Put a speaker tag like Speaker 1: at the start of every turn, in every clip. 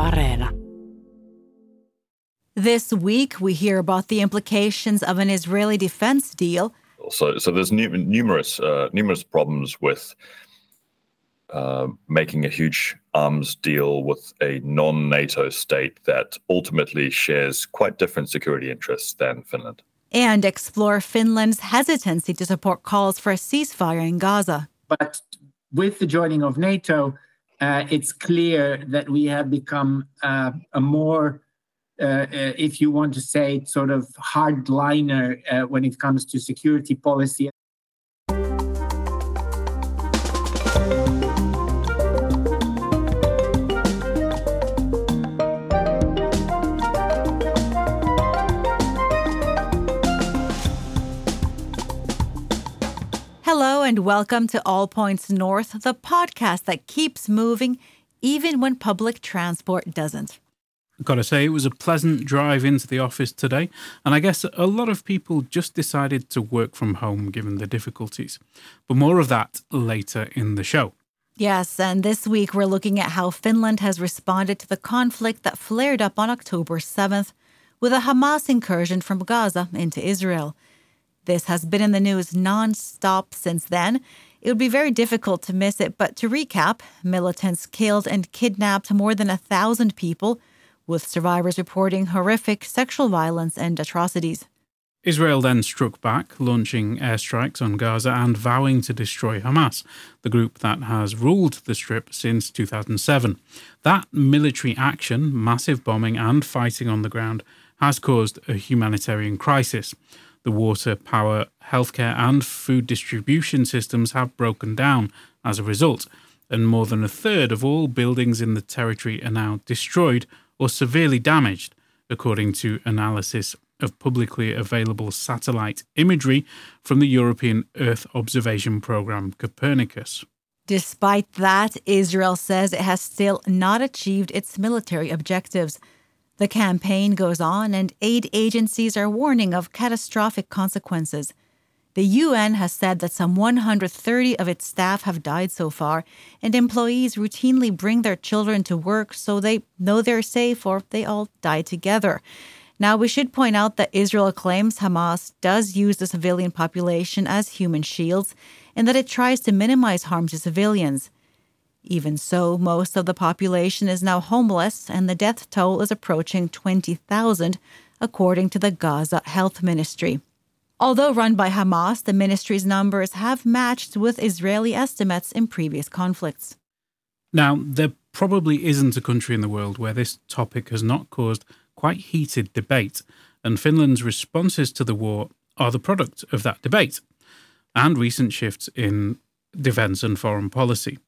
Speaker 1: Areena. This week, we hear about the implications of an Israeli defense deal.
Speaker 2: So, so there's nu- numerous uh, numerous problems with uh, making a huge arms deal with a non-NATO state that ultimately shares quite different security interests than Finland.
Speaker 1: And explore Finland's hesitancy to support calls for a ceasefire in Gaza.
Speaker 3: But with the joining of NATO, it's clear that we have become uh, a more uh, uh, if you want to say, sort of hardliner uh, when it comes to security policy.
Speaker 1: And welcome to All Points North, the podcast that keeps moving even when public transport doesn't.
Speaker 4: Gotta say, it was a pleasant drive into the office today, and I guess a lot of people just decided to work from home given the difficulties. But more of that later in the show.
Speaker 1: Yes, and this week we're looking at how Finland has responded to the conflict that flared up on October 7th with a Hamas incursion from Gaza into Israel. This has been in the news non-stop since then. It would be very difficult to miss it, but to recap, militants killed and kidnapped more than a thousand people with survivors reporting horrific sexual violence and atrocities.
Speaker 4: Israel then struck back, launching airstrikes on Gaza and vowing to destroy Hamas, the group that has ruled the Strip since 2007. That military action, massive bombing, and fighting on the ground has caused a humanitarian crisis. The water, power, healthcare, and food distribution systems have broken down as a result, and more than a third of all buildings in the territory are now destroyed or severely damaged, according to analysis of publicly available satellite imagery from the European Earth Observation Programme Copernicus.
Speaker 1: Despite that, Israel says it has still not achieved its military objectives. The campaign goes on, and aid agencies are warning of catastrophic consequences. The UN has said that some 130 of its staff have died so far, and employees routinely bring their children to work so they know they're safe or they all die together. Now, we should point out that Israel claims Hamas does use the civilian population as human shields and that it tries to minimize harm to civilians. Even so, most of the population is now homeless, and the death toll is approaching 20,000, according to the Gaza Health Ministry. Although run by Hamas, the ministry's numbers have matched with Israeli estimates in previous conflicts.
Speaker 4: Now, there probably isn't a country in the world where this topic has not caused quite heated debate, and Finland's responses to the war are the product of that debate and recent shifts in defence and foreign policy.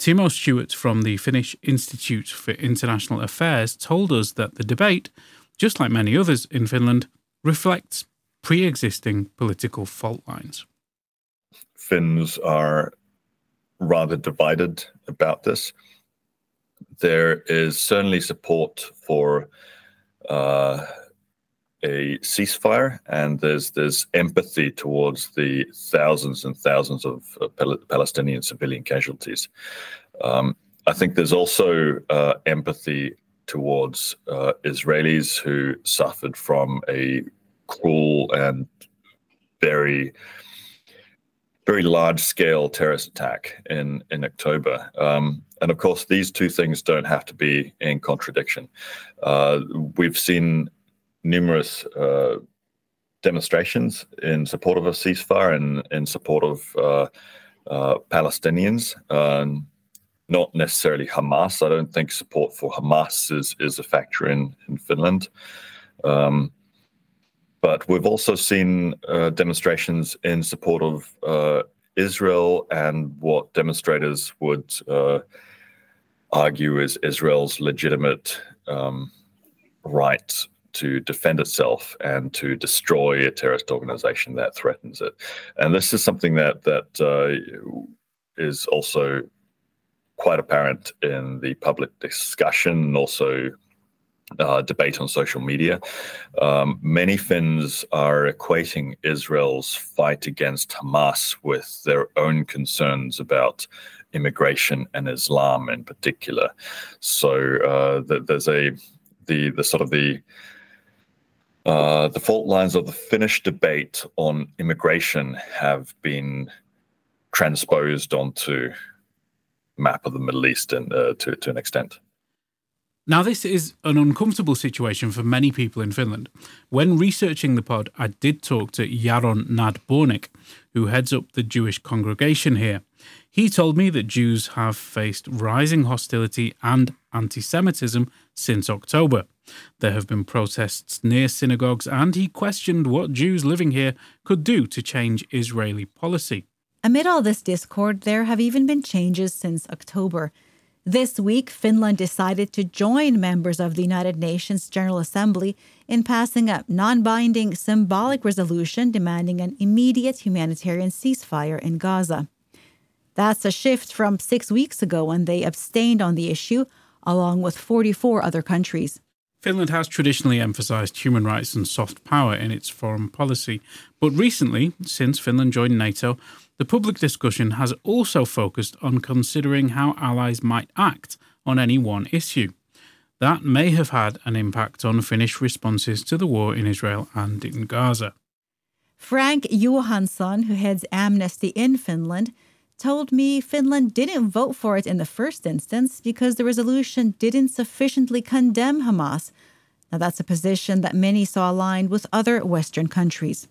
Speaker 4: Timo Stewart from the Finnish Institute for International Affairs told us that the debate, just like many others in Finland, reflects pre existing political fault lines.
Speaker 2: Finns are rather divided about this. There is certainly support for uh, a ceasefire, and there's there's empathy towards the thousands and thousands of uh, Palestinian civilian casualties. Um, I think there's also uh, empathy towards uh, Israelis who suffered from a cruel and very very large scale terrorist attack in in October. Um, and of course, these two things don't have to be in contradiction. Uh, we've seen numerous uh, demonstrations in support of a ceasefire and in support of uh, uh Palestinians. Um, not necessarily Hamas. I don't think support for Hamas is, is a factor in, in Finland. Um, but we've also seen uh, demonstrations in support of uh, Israel and what demonstrators would uh, argue is Israel's legitimate um, right to defend itself and to destroy a terrorist organization that threatens it. And this is something that that uh, is also quite apparent in the public discussion and also uh, debate on social media. Um, many Finns are equating Israel's fight against Hamas with their own concerns about immigration and Islam in particular. So uh, there's a the the sort of the uh, the fault lines of the Finnish debate on immigration have been transposed onto map of the Middle East and uh, to to an extent.
Speaker 4: Now, this is an uncomfortable situation for many people in Finland. When researching the pod, I did talk to Yaron Nadbornik, who heads up the Jewish congregation here. He told me that Jews have faced rising hostility and anti Semitism since October. There have been protests near synagogues, and he questioned what Jews living here could do to change Israeli policy.
Speaker 1: Amid all this discord, there have even been changes since October. This week, Finland decided to join members of the United Nations General Assembly in passing a non binding symbolic resolution demanding an immediate humanitarian ceasefire in Gaza. That's a shift from six weeks ago when they abstained on the issue, along with 44 other countries.
Speaker 4: Finland has traditionally emphasized human rights and soft power in its foreign policy, but recently, since Finland joined NATO, the public discussion has also focused on considering how allies might act on any one issue. That may have had an impact on Finnish responses to the war in Israel and in Gaza.
Speaker 1: Frank Johansson, who heads Amnesty in Finland, told me Finland didn't vote for it in the first instance because the resolution didn't sufficiently condemn Hamas. Now, that's a position that many saw aligned with other Western countries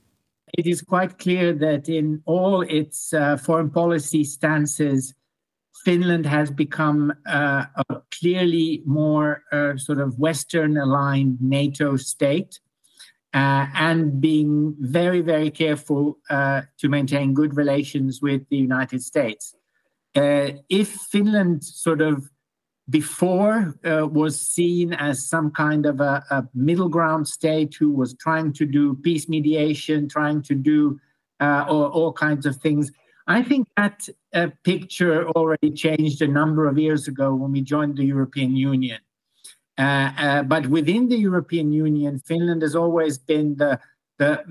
Speaker 3: it is quite clear that in all its uh, foreign policy stances, Finland has become uh, a clearly more uh, sort of Western aligned NATO state uh, and being very, very careful uh, to maintain good relations with the United States. Uh, if Finland sort of before uh, was seen as some kind of a, a, middle ground state who was trying to do peace mediation, trying to do uh, all, all, kinds of things. I think that uh, picture already changed a number of years ago when we joined the European Union. Uh, uh, but within the European Union, Finland has always been the, the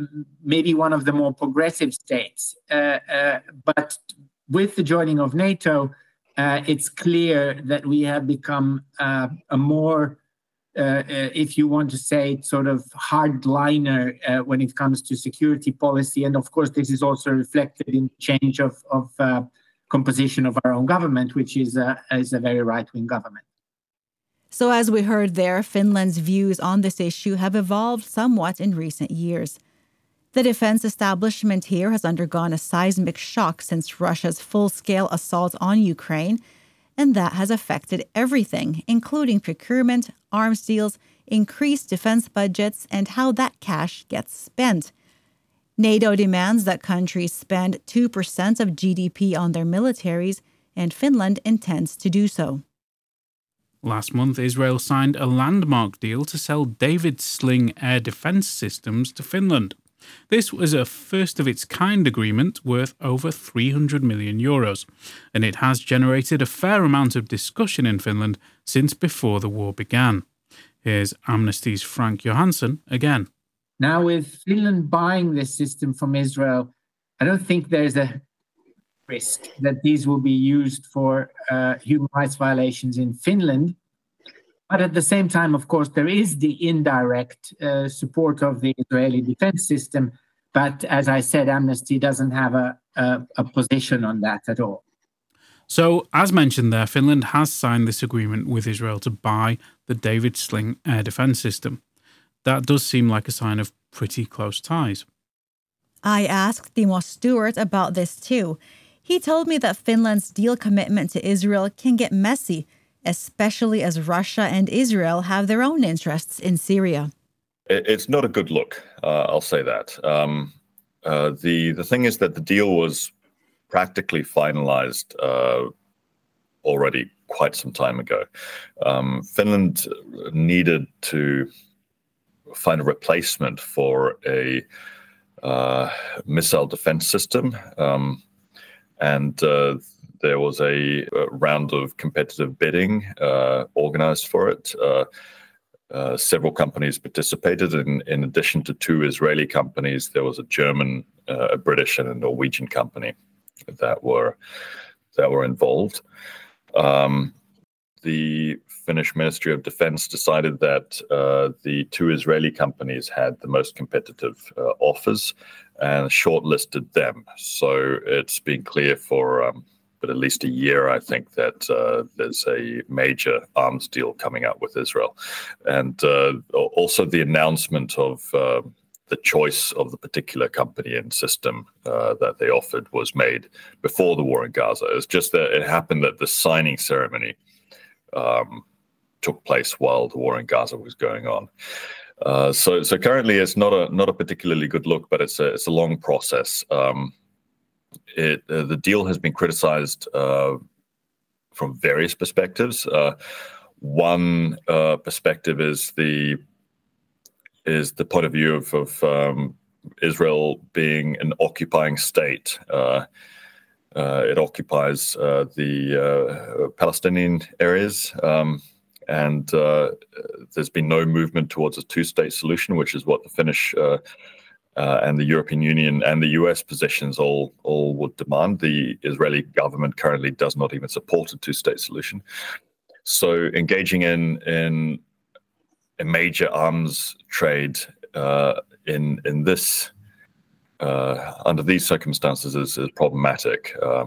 Speaker 3: maybe one of the more progressive states. Uh, but with the joining of NATO, it's clear that we have become a more, uh if you want to say, sort of hardliner uh, when it comes to security policy. And of course, this is also reflected in change of, of uh, composition of our own government, which is a, is a very right wing government.
Speaker 1: So, as we heard there, Finland's views on this issue have evolved somewhat in recent years. The defense establishment here has undergone a seismic shock since Russia's full scale assault on Ukraine, and that has affected everything, including procurement, arms deals, increased defense budgets, and how that cash gets spent. NATO demands that countries spend 2% of GDP on their militaries, and Finland intends to do so.
Speaker 4: Last month, Israel signed a landmark deal to sell David's Sling air defense systems to Finland. This was a first of its kind agreement worth over 300 million euros, and it has generated a fair amount of discussion in Finland since before the war began. Here's Amnesty's Frank Johansson again.
Speaker 3: Now, with Finland buying this system from Israel, I don't think there's a risk that these will be used for uh, human rights violations in Finland. But at the same time, of course, there is the indirect uh, support of the Israeli defense system. But as I said, Amnesty doesn't have a, a, a position on that at all.
Speaker 4: So, as mentioned there, Finland has signed this agreement with Israel to buy the David's Sling air defense system. That does seem like a sign of pretty close ties.
Speaker 1: I asked Timo Stewart about this too. He told me that Finland's deal commitment to Israel can get messy especially as Russia and Israel have their own interests in Syria.
Speaker 2: It's not a good look, uh, I'll say that. Um, uh, the the thing is that the deal was practically finalized uh, already quite some time ago. Um, Finland needed to find a replacement for a uh, missile defense system, um, and uh, there was a, a round of competitive bidding uh, organized for it. Uh, uh, several companies participated. In, in addition to two Israeli companies, there was a German, uh, a British, and a Norwegian company that were that were involved. Um, the Finnish Ministry of Defense decided that uh, the two Israeli companies had the most competitive uh, offers and shortlisted them. So it's been clear for um, but at least a year, I think that uh, there's a major arms deal coming out with Israel, and uh, also the announcement of uh, the choice of the particular company and system uh, that they offered was made before the war in Gaza. It's just that it happened that the signing ceremony um, took place while the war in Gaza was going on. Uh, so, so currently it's not a not a particularly good look, but it's a it's a long process. Um, it uh, the deal has been criticized uh, from various perspectives. Uh, one uh, perspective is the is the point of view of, of um, Israel being an occupying state. Uh, uh, it occupies the Palestinian areas. Um, and there's been no movement towards a two-state solution, which is what the Finnish uh, and the European Union and the US positions all all would demand. The Israeli government currently does not even support a two-state solution. So engaging in in a major arms trade uh, in in this uh, under these circumstances is, is problematic uh,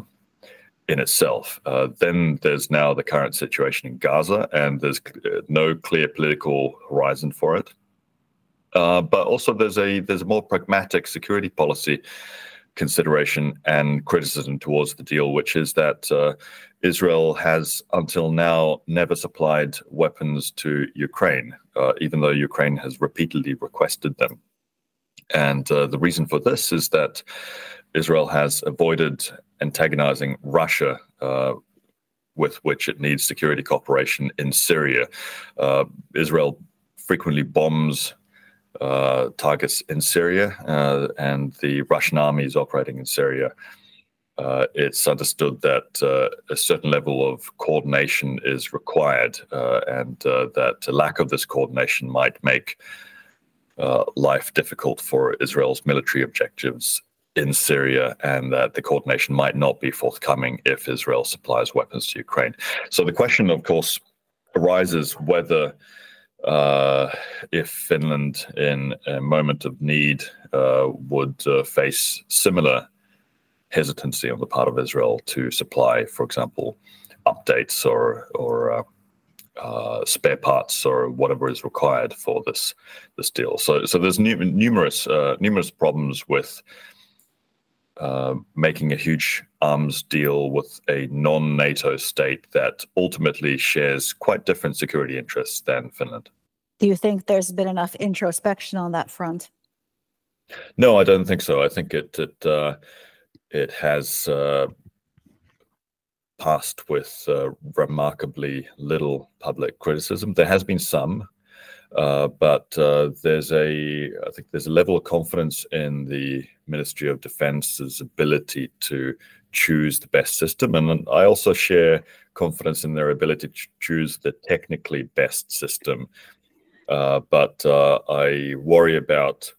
Speaker 2: in itself. Uh, then there's now the current situation in Gaza, and there's no clear political horizon for it. Uh, but also there's a there's a more pragmatic security policy consideration and criticism towards the deal, which is that uh, Israel has until now never supplied weapons to Ukraine, uh, even though Ukraine has repeatedly requested them. And uh, the reason for this is that Israel has avoided antagonizing Russia. Uh, with which it needs security cooperation in Syria. Uh, Israel frequently bombs uh, targets in Syria, uh, and the Russian army is operating in Syria. Uh, it's understood that uh, a certain level of coordination is required, uh, and that a lack of this coordination might make life difficult for Israel's military objectives in Syria, and that the coordination might not be forthcoming if Israel supplies weapons to Ukraine. So the question, of course, arises whether uh, if Finland, in a moment of need, uh, would uh, face similar hesitancy on the part of Israel to supply, for example, updates or or uh, spare parts or whatever is required for this this deal. So so there's nu- numerous uh, numerous problems with. uh, making a huge arms deal with a non NATO state that ultimately shares quite different security interests than Finland.
Speaker 1: Do you think there's been enough introspection on that front?
Speaker 2: No, I don't think so. I think it it uh, it has uh, passed with uh, remarkably little public criticism. There has been some, uh, but uh, there's a I think there's a level of confidence in the Ministry of Defence's ability to choose the best system. And I also share confidence in their ability to choose the technically best system. Uh, but uh, I worry about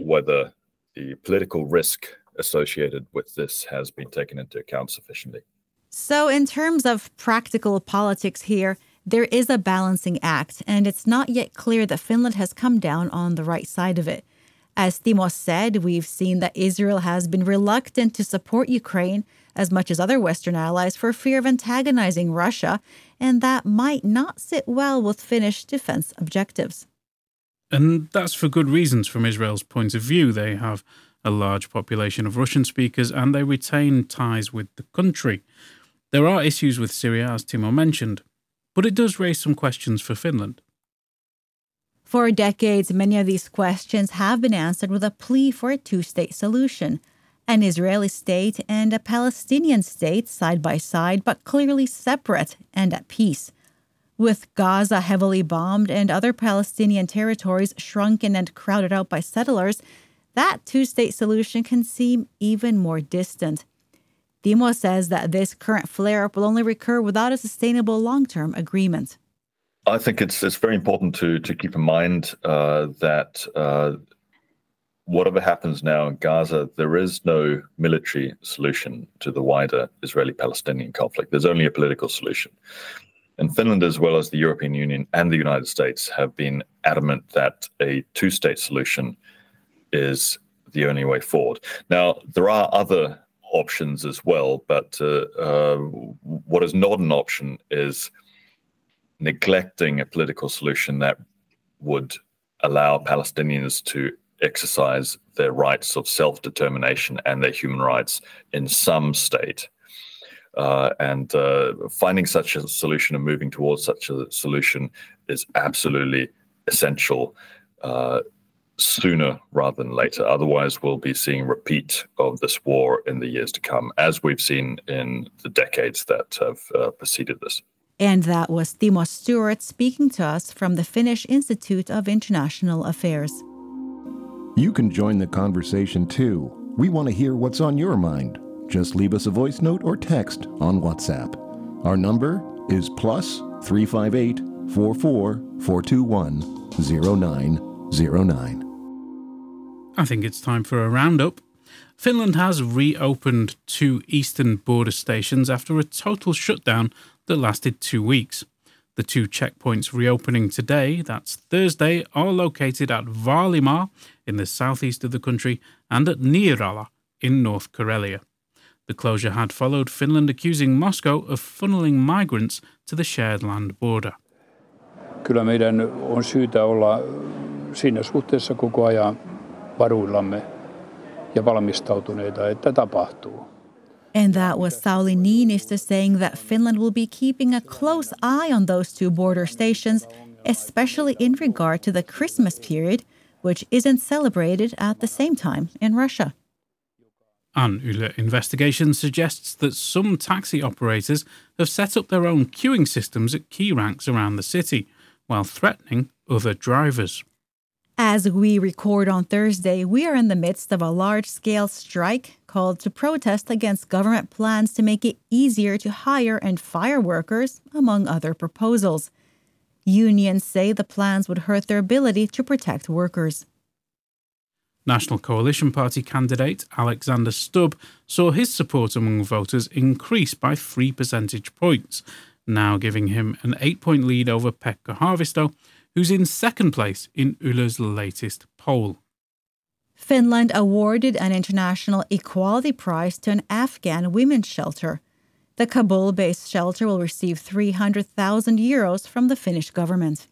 Speaker 2: whether the political risk associated with this has been taken into account sufficiently.
Speaker 1: So, in terms of practical politics here, there is a balancing act, and it's not yet clear that Finland has come down on the right side of it. As Timo said, we've seen that Israel has been reluctant to support Ukraine as much as other Western allies for fear of antagonizing Russia, and that might not sit well with Finnish defense objectives.
Speaker 4: And that's for good reasons from Israel's point of view. They have a large population of Russian speakers and they retain ties with the country. There are issues with Syria, as Timo mentioned, but it does raise some questions for Finland.
Speaker 1: For decades, many of these questions have been answered with a plea for a two state solution an Israeli state and a Palestinian state side by side, but clearly separate and at peace. With Gaza heavily bombed and other Palestinian territories shrunken and crowded out by settlers, that two state solution can seem even more distant. Timo says that this current flare up will only recur without a sustainable long term agreement.
Speaker 2: I think it's it's very important to to keep in mind uh, that uh, whatever happens now in Gaza, there is no military solution to the wider Israeli Palestinian conflict. There's only a political solution. And Finland, as well as the European Union and the United States, have been adamant that a two state solution is the only way forward. Now, there are other options as well, but uh, uh, what is not an option is neglecting a political solution that would allow Palestinians to exercise their rights of self determination and their human rights in some state. Uh, and uh, finding such a solution and moving towards such a solution is absolutely essential uh, sooner rather than later. Otherwise, we'll be seeing repeat of this war in the years to come, as we've seen in the decades that have uh, preceded this.
Speaker 1: And that was Timo Stewart speaking to us from the Finnish Institute of International Affairs.
Speaker 5: You can join the conversation too. We want to hear what's on your mind. Just leave us a voice note or text on WhatsApp. Our number is plus 358 44 421 0909.
Speaker 4: I think it's time for a roundup. Finland has reopened two eastern border stations after a total shutdown that lasted two weeks. The two checkpoints reopening today, that's Thursday, are located at Vaalimaa in the southeast of the country and at Niirala in North Karelia. The closure had followed Finland accusing Moscow of funneling migrants to the shared land border.
Speaker 6: Kyllä meidän on syytä olla siinä suhteessa koko ajan varuillamme ja valmistautuneita, että tapahtuu.
Speaker 1: And that was Sauli Niinistö saying that Finland will be keeping a close eye on those two border stations, especially in regard to the Christmas period, which isn't celebrated at the same time in Russia.
Speaker 4: An Yle investigation suggests that some taxi operators have set up their own queuing systems at key ranks around the city, while threatening other drivers.
Speaker 1: As we record on Thursday, we are in the midst of a large scale strike called to protest against government plans to make it easier to hire and fire workers, among other proposals. Unions say the plans would hurt their ability to protect workers.
Speaker 4: National Coalition Party candidate Alexander Stubb saw his support among voters increase by three percentage points, now giving him an eight point lead over Pekka Haavisto, who's in second place in Yle's latest poll.
Speaker 1: Finland awarded an International Equality Prize to an Afghan women's shelter. The Kabul based shelter will receive 300,000 euros from the Finnish government.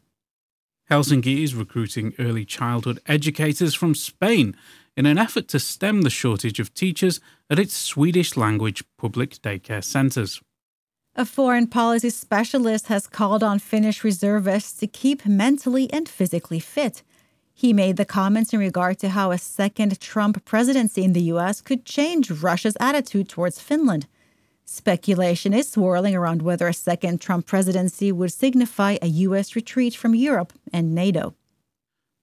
Speaker 4: Helsinki is recruiting early childhood educators from Spain in an effort to stem the shortage of teachers at its Swedish language public daycare centres.
Speaker 1: A foreign policy specialist has called on Finnish reservists to keep mentally and physically fit. He made the comments in regard to how a second Trump presidency in the U.S. could change Russia's attitude towards Finland. Speculation is swirling around whether a second Trump presidency would signify a U.S. retreat from Europe and NATO.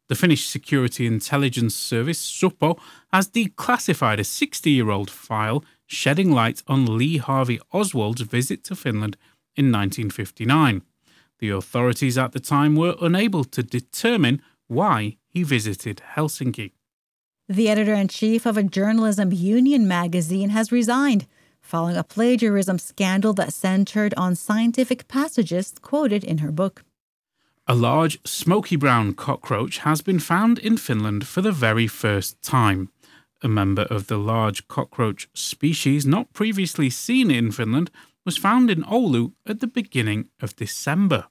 Speaker 4: The Finnish Security Intelligence Service, SUPO, has declassified a 60 year old file shedding light on Lee Harvey Oswald's visit to Finland in 1959. The authorities at the time were unable to determine why he visited Helsinki.
Speaker 1: The editor in chief of a journalism union magazine has resigned following a plagiarism scandal that centered on scientific passages quoted in her book.
Speaker 4: A large smoky brown cockroach has been found in Finland for the very first time. A member of the large cockroach species not previously seen in Finland was found in Oulu at the beginning of December.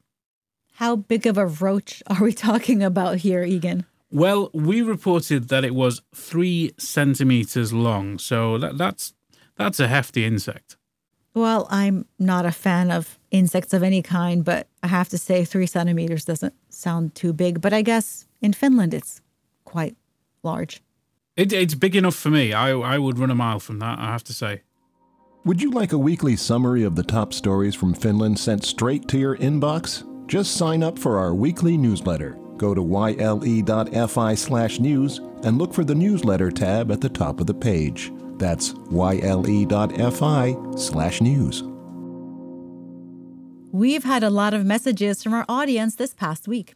Speaker 1: How big of a roach are we talking about here, Egan?
Speaker 4: Well, we reported that it was three centimeters long, so that, that's that's a hefty insect.
Speaker 1: Well, I'm not a fan of insects of any kind, but I have to say three centimeters doesn't sound too big. But I guess in Finland it's quite large.
Speaker 4: It, it's big enough for me. I, I would run a mile from that, I have to say.
Speaker 5: Would you like a weekly summary of the top stories from Finland sent straight to your inbox? Just sign up for our weekly newsletter. Go to yle.fi slash news and look for the newsletter tab at the top of the page. That's yle.fi slash news.
Speaker 1: We've had a lot of messages from our audience this past week.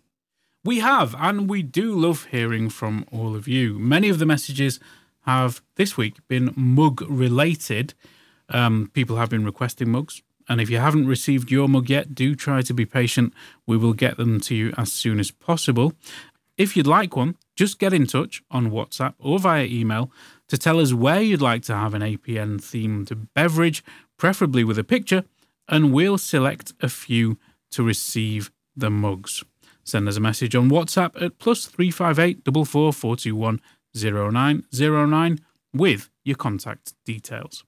Speaker 4: We have, and we do love hearing from all of you. Many of the messages have this week been mug related. Um, people have been requesting mugs. And if you haven't received your mug yet, do try to be patient. We will get them to you as soon as possible. If you'd like one, just get in touch on WhatsApp or via email to tell us where you'd like to have an APN themed beverage, preferably with a picture, and we'll select a few to receive the mugs. Send us a message on WhatsApp at plus 358 0909 with your contact details.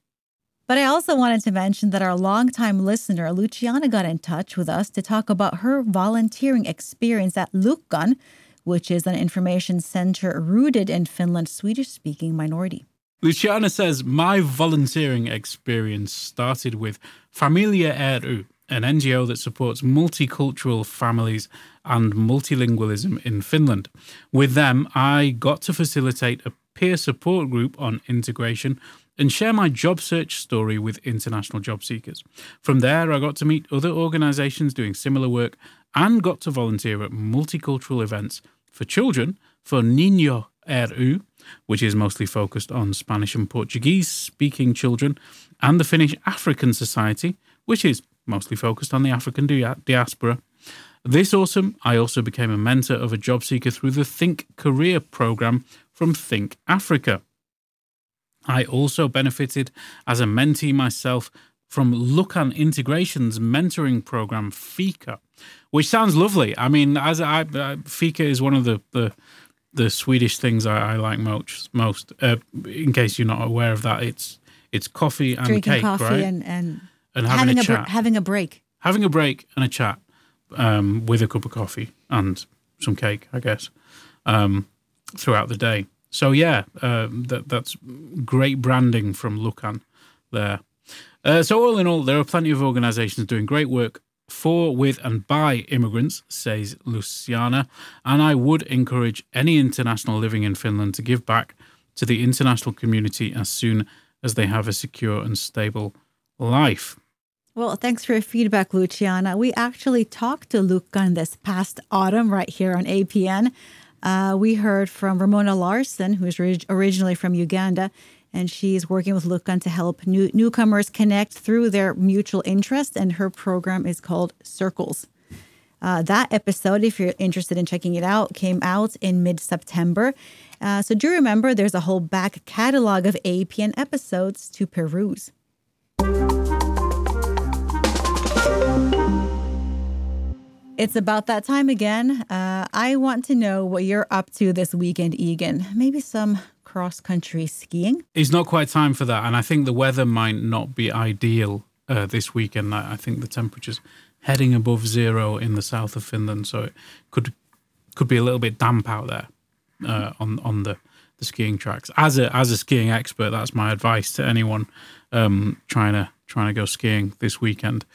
Speaker 1: But I also wanted to mention that our longtime listener, Luciana, got in touch with us to talk about her volunteering experience at Luckan, which is an information center rooted in Finland's Swedish speaking minority.
Speaker 4: Luciana says, My volunteering experience started with Familia ry, an NGO that supports multicultural families and multilingualism in Finland. With them, I got to facilitate a peer support group on integration and share my job search story with international job seekers. From there, I got to meet other organizations doing similar work and got to volunteer at multicultural events for children for Niño ry, which is mostly focused on Spanish and Portuguese speaking children, and the Finnish African Society, which is mostly focused on the African diaspora. This autumn, I also became a mentor of a job seeker through the Think Career program from Think Africa. I also benefited as a mentee myself from Luckan Integration's mentoring program, Fika, which sounds lovely. I mean, as I, uh, Fika is one of the, the the Swedish things I, I like most. Most, uh, in case you're not aware of that, it's it's coffee and
Speaker 1: Drinking
Speaker 4: cake,
Speaker 1: coffee
Speaker 4: right?
Speaker 1: and, and,
Speaker 4: And having,
Speaker 1: having
Speaker 4: a
Speaker 1: a, br- having a break.
Speaker 4: having a break and a chat um, with a cup of coffee and some cake, I guess, um, throughout the day. So yeah, uh, that that's great branding from Luckan there. Uh, so all in all, there are plenty of organisations doing great work for, with, and by immigrants, says Luciana. And I would encourage any international living in Finland to give back to the international community as soon as they have a secure and stable life.
Speaker 1: Well, thanks for your feedback, Luciana. We actually talked to Luckan this past autumn right here on APN. Uh, we heard from Ramona Larson, who's orig- originally from Uganda, and she's working with Luckan to help new- newcomers connect through their mutual interest, and her program is called Circles. Uh, that episode, if you're interested in checking it out, came out in mid September. Uh, so do remember there's a whole back catalog of APN episodes to peruse. It's about that time again. Uh, I want to know what you're up to this weekend, Egan. Maybe some cross country skiing.
Speaker 4: It's not quite time for that, and I think the weather might not be ideal uh, this weekend. I think the temperature's heading above zero in the south of Finland, so it could could be a little bit damp out there uh, on on the, the skiing tracks. As a as a skiing expert, that's my advice to anyone um, trying to trying to go skiing this weekend.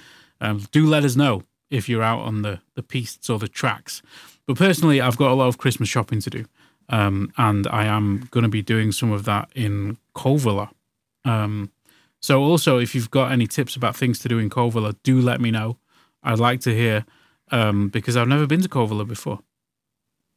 Speaker 4: Um, do let us know if you're out on the the pistes or the tracks. But personally, I've got a lot of Christmas shopping to do, um, and I am going to be doing some of that in Kouvola. Um, so also, if you've got any tips about things to do in Kouvola, do let me know. I'd like to hear um, because I've never been to Kouvola before,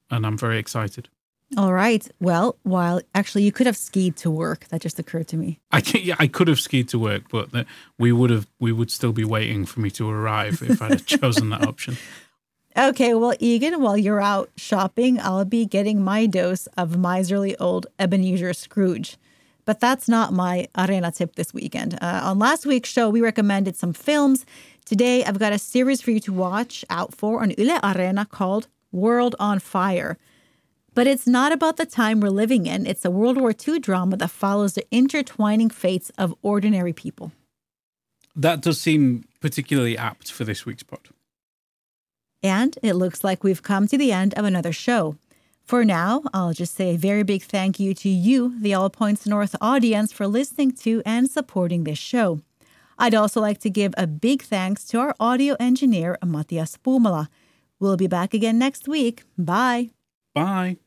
Speaker 4: and I'm very excited.
Speaker 1: All right. Well, while actually you could have skied to work. That just occurred to me.
Speaker 4: I can, yeah, I could have skied to work, but the- we would have we would still be waiting for me to arrive if I'd have chosen that option.
Speaker 1: Okay, well, Egan, while you're out shopping, I'll be getting my dose of miserly old Ebenezer Scrooge. But that's not my Areena tip this weekend. Uh, on last week's show, we recommended some films. Today, I've got a series for you to watch out for on Yle Areena called World on Fire. But it's not about the time we're living in. It's a World War II drama that follows the intertwining fates of ordinary people.
Speaker 4: That does seem particularly apt for this week's pod.
Speaker 1: And it looks like we've come to the end of another show. For now, I'll just say a very big thank you to you, the All Points North audience, for listening to and supporting this show. I'd also like to give a big thanks to our audio engineer, Matias Puumala. We'll be back again next week. Bye.
Speaker 4: Bye.